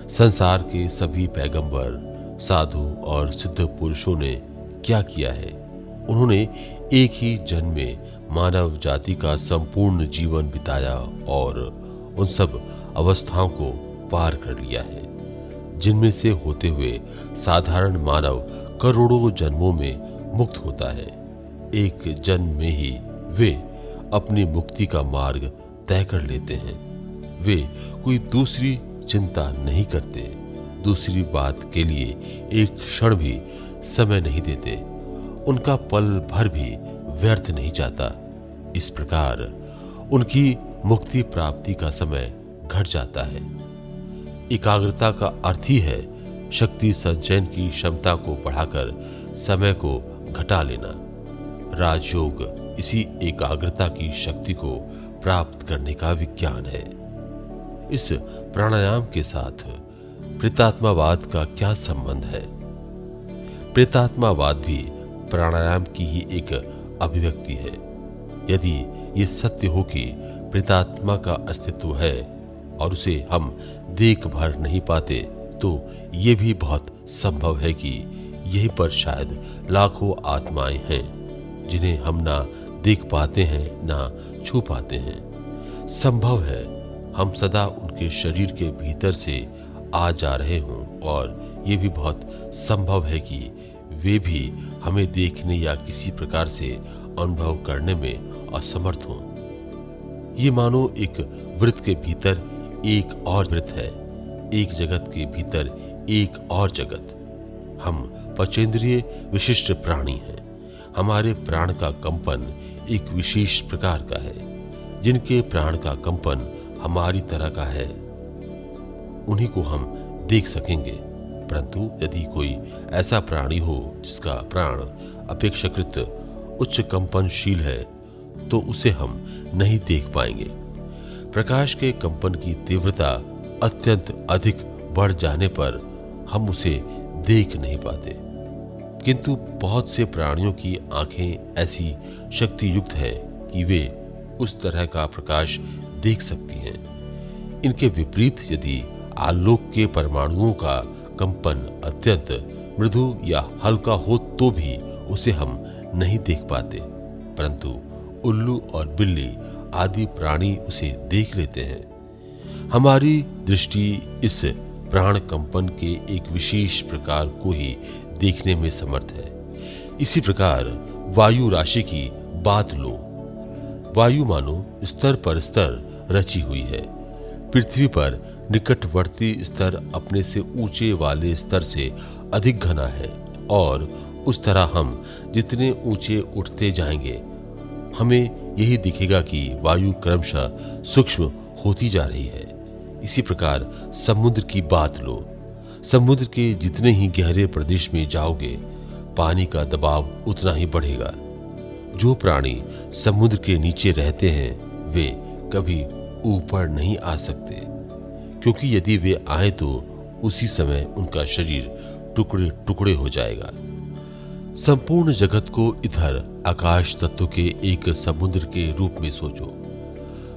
S2: संसार के सभी पैगंबर, साधु और सिद्ध पुरुषों ने क्या किया है? उन्होंने एक ही जन्म में मानव जाति का संपूर्ण जीवन बिताया और उन सब अवस्थाओं को पार कर लिया है। जिनमें से होते हुए साधारण मानव करोड़ों जन्मों में मुक्त होता है। एक जन्म में ही वे अपनी मुक्ति का मार्ग तय कर लेते हैं। वे कोई दूसरी चिंता नहीं करते। दूसरी बात के लिए एक क्षण भी समय नहीं देते। उनका पल भर भी व्यर्थ नहीं जाता। इस प्रकार उनकी मुक्ति प्राप्ति का समय घट जाता है। एकाग्रता का अर्थ ही। है शक्ति संचयन की क्षमता को बढ़ाकर समय को घटा लेना। राजयोग इसी एकाग्रता की शक्ति को प्राप्त करने का विज्ञान है। इस प्राणायाम के साथ प्रेतात्मावाद का क्या संबंध है? प्रेतात्मावाद भी प्राणायाम की ही एक अभिव्यक्ति है। यदि ये सत्य हो कि प्रेतात्मा का अस्तित्व है और उसे हम देख भर नहीं पाते तो ये भी बहुत संभव है कि यही पर शायद लाखों आत्माएँ हैं, जिन्हें हम ना देख पाते हैं, ना छू पाते हैं। संभव है हम सदा उनके शरीर के भीतर से आ जा रहे हों, और ये भी बहुत संभव है कि वे भी हमें देखने या किसी प्रकार से अनुभव करने में असमर्थ हों। ये मानो एक वृत्त के भीतर एक और वृत्त है। एक जगत के भीतर एक और जगत। हम पचेंद्रिय विशिष्ट प्राणी हैं। हमारे प्राण का कंपन एक विशेष प्रकार का है। जिनके प्राण का कंपन हमारी तरह का है। उन्हीं को हम देख सकेंगे। परंतु यदि कोई ऐसा प्राणी हो जिसका प्राण अपेक्षाकृत उच्च कंपनशील है तो उसे हम नहीं देख पाएँगे। प्रकाश के कंपन की तीव्रता अत्यंत अधिक बढ़ जाने पर हम उसे देख नहीं पाते। किंतु बहुत से प्राणियों की आँखें ऐसी शक्ति युक्त है कि वे उस तरह का प्रकाश देख सकती हैं। इनके विपरीत यदि आलोक के परमाणुओं का कंपन अत्यंत मृदु या हल्का हो तो भी उसे हम नहीं देख पाते। परंतु उल्लू और बिल्ली आदि प्राणी उसे देख लेते हैं। हमारी दृष्टि इस प्राण कंपन के एक विशेष प्रकार को ही देखने में समर्थ है। इसी प्रकार वायु राशि की बात लो। वायु मानो स्तर पर स्तर रची हुई है। पृथ्वी पर निकटवर्ती स्तर अपने से ऊँचे वाले स्तर से अधिक घना है और उस तरह हम जितने ऊँचे उठते जाएँगे, हमें यही दिखेगा कि वायु क्रमशः सूक्ष्म होती जा रही है। इसी प्रकार समुद्र की बात लो। समुद्र के जितने ही गहरे प्रदेश में जाओगे, पानी का दबाव उतना ही बढ़ेगा। जो प्राणी समुद्र के नीचे रहते हैं, वे कभी ऊपर नहीं आ सकते। क्योंकि यदि वे आए तो उसी समय उनका शरीर टुकड़े टुकड़े हो जाएगा। संपूर्ण जगत को इधर आकाश तत्व के एक समुद्र के रूप में सोचो।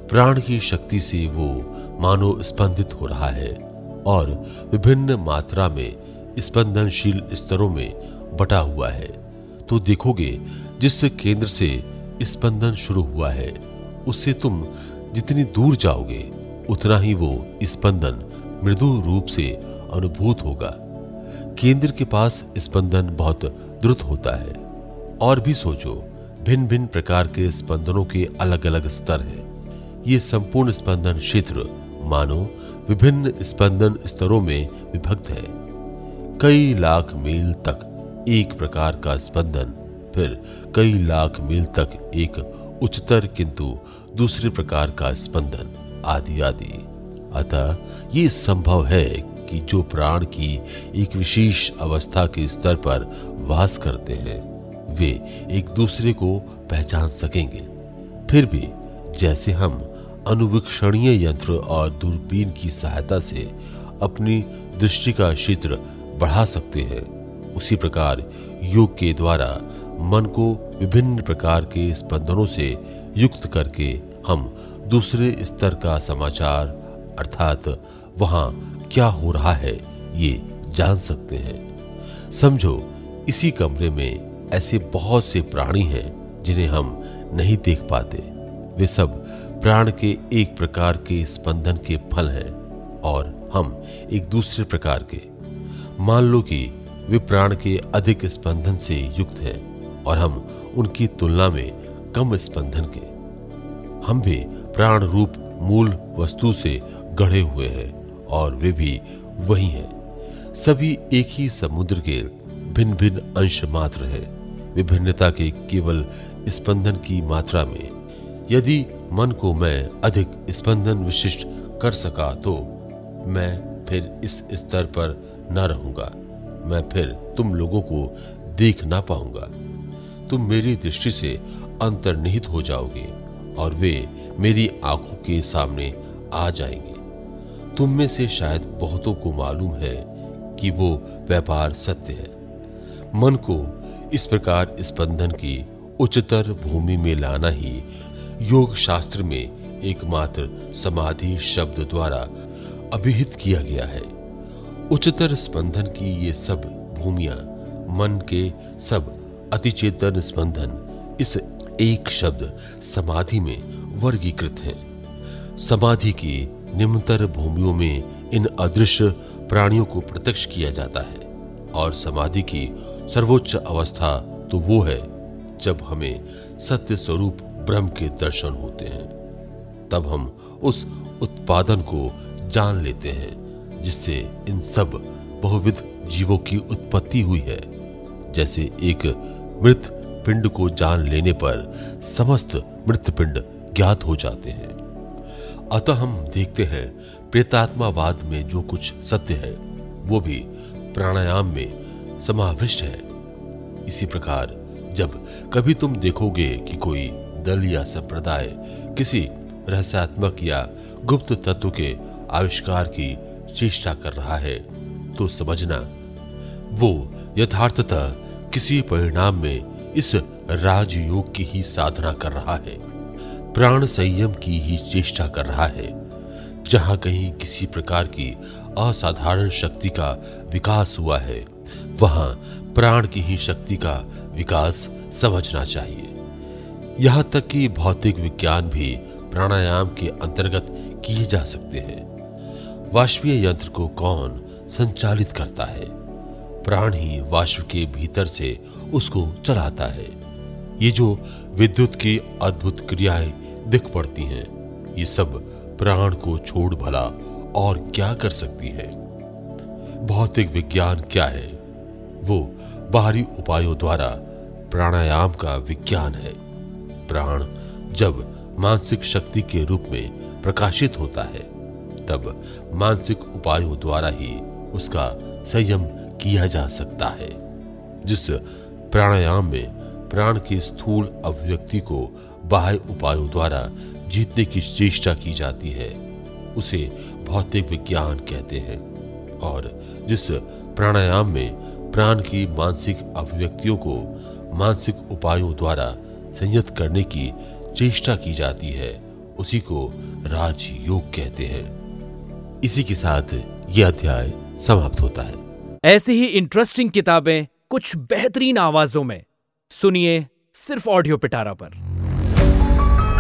S2: प्राण की शक्ति से वो मानो स्पंदित हो रहा है और विभिन्न मात्रा में स्पंदनशील स्तरों में बटा हुआ है। तो देखोगे, जिस केंद्र से स्पंदन शुरू हुआ है, उससे तुम जितनी दूर जाओगे, उतना ही वो स्पंदन मृदु रूप से अनुभूत होगा। केंद्र के पास स्पंदन बहुत द्रुत होता है। और भी सोचो भिन्न भिन्न प्रकार के स्पंदनों के अलग अलग स्तर हैं। ये संपूर्ण स्पंदन क्षेत्र, मानो, विभिन्न स्पंदन स्तरों में विभक्त है। कई लाख मील तक एक प्रकार का स्पंदन, फिर कई लाख मील तक एक उच्चतर किंतु दूसरे प्रकार का स्पंदन आदि आदि अतः ये संभव है कि, जो प्राण की एक विशेष अवस्था के स्तर पर वास करते हैं, वे एक दूसरे को पहचान सकेंगे। फिर भी, जैसे हम अनुवीक्षणीय यंत्र और दूरबीन की सहायता से अपनी दृष्टि का क्षेत्र बढ़ा सकते हैं, उसी प्रकार योग के द्वारा मन को विभिन्न प्रकार के स्पंदनों से युक्त करके हम दूसरे स्तर का समाचार, अर्थात वहाँ क्या हो रहा है, ये जान सकते हैं। समझो, इसी कमरे में ऐसे बहुत से प्राणी हैं, जिन्हें हम नहीं देख पाते। वे सब प्राण के एक प्रकार के स्पंदन के फल हैं, और हम एक दूसरे प्रकार के। मान लो कि वे प्राण के अधिक स्पंदन से युक्त हैं, और हम उनकी तुलना में कम स्पंदन के। हम भी प्राण रूप मूल वस्तु से गढ़े हुए हैं। और वे भी वही हैं। सभी एक ही समुद्र के भिन्न भिन्न अंश मात्र है। विभिन्नता के केवल स्पंदन की मात्रा में। यदि मन को मैं अधिक स्पंदन विशिष्ट कर सका तो मैं फिर इस स्तर पर न रहूँगा। मैं फिर तुम लोगों को देख ना पाऊँगा। तुम मेरी दृष्टि से अंतर्निहित हो जाओगे और वे मेरी आँखों के सामने आ जाएँगे। तुम में से शायद बहुतों को मालूम है कि वो व्यापार सत्य है। मन को इस प्रकार स्पंदन की उच्चतर भूमि में लाना ही योग शास्त्र में एकमात्र समाधि शब्द द्वारा अभिहित किया गया है। उच्चतर स्पंदन की ये सब भूमिया मन के सब अतिचेतन स्पंदन इस एक शब्द समाधि में वर्गीकृत है। समाधि की निम्नतर भूमियों में इन अदृश्य प्राणियों को प्रत्यक्ष किया जाता है और समाधि की सर्वोच्च अवस्था तो वो है जब हमें सत्य स्वरूप ब्रह्म के दर्शन होते हैं। तब हम उस उत्पादन को जान लेते हैं, जिससे इन सब बहुविध जीवों की उत्पत्ति हुई है। जैसे एक मृत पिंड को जान लेने पर समस्त मृत पिंड ज्ञात हो जाते हैं। अतः हम देखते हैं, प्रेतात्मावाद में जो कुछ सत्य है, वो भी प्राणायाम में समाविष्ट है। इसी प्रकार, जब कभी तुम देखोगे कि कोई दल या संप्रदाय किसी रहस्यात्मक या गुप्त तत्व के आविष्कार की चेष्टा कर रहा है तो समझना, वो यथार्थतः किसी परिणाम में इस राजयोग की ही साधना कर रहा है। प्राण संयम की ही चेष्टा कर रहा है। जहाँ कहीं किसी प्रकार की असाधारण शक्ति का विकास हुआ है, वहाँ प्राण की ही शक्ति का विकास समझना चाहिए। यहाँ तक कि भौतिक विज्ञान भी प्राणायाम के अंतर्गत किए जा सकते हैं। वाष्पीय यंत्र को कौन संचालित करता है? प्राण ही वाष्प के भीतर से उसको चलाता है। ये जो विद्युत की अद्भुत क्रियाएँ दिख पड़ती हैं। ये सब प्राण को छोड़ भला और क्या कर सकती है? भौतिक विज्ञान क्या है? वो बाहरी उपायों द्वारा प्राणायाम का विज्ञान है। प्राण जब मानसिक शक्ति के रूप में प्रकाशित होता है, तब मानसिक उपायों द्वारा ही उसका संयम किया जा सकता है, जिस प्राणायाम में प्राण की स्थूल अभिव्यक्ति को बाह्य उपायों द्वारा जीतने की चेष्टा की जाती है। उसे भौतिक विज्ञान कहते हैं और जिस प्राणायाम में प्राण की मानसिक अभिव्यक्तियों को मानसिक उपायों द्वारा संयत करने की चेष्टा की जाती है, उसी को राजयोग कहते हैं। इसी के साथ यह अध्याय समाप्त होता है।
S1: ऐसी ही इंटरेस्टिंग किताबें कुछ बेहतरीन आवाजों में। सुनिए सिर्फ़ ऑडियो पिटारा पर।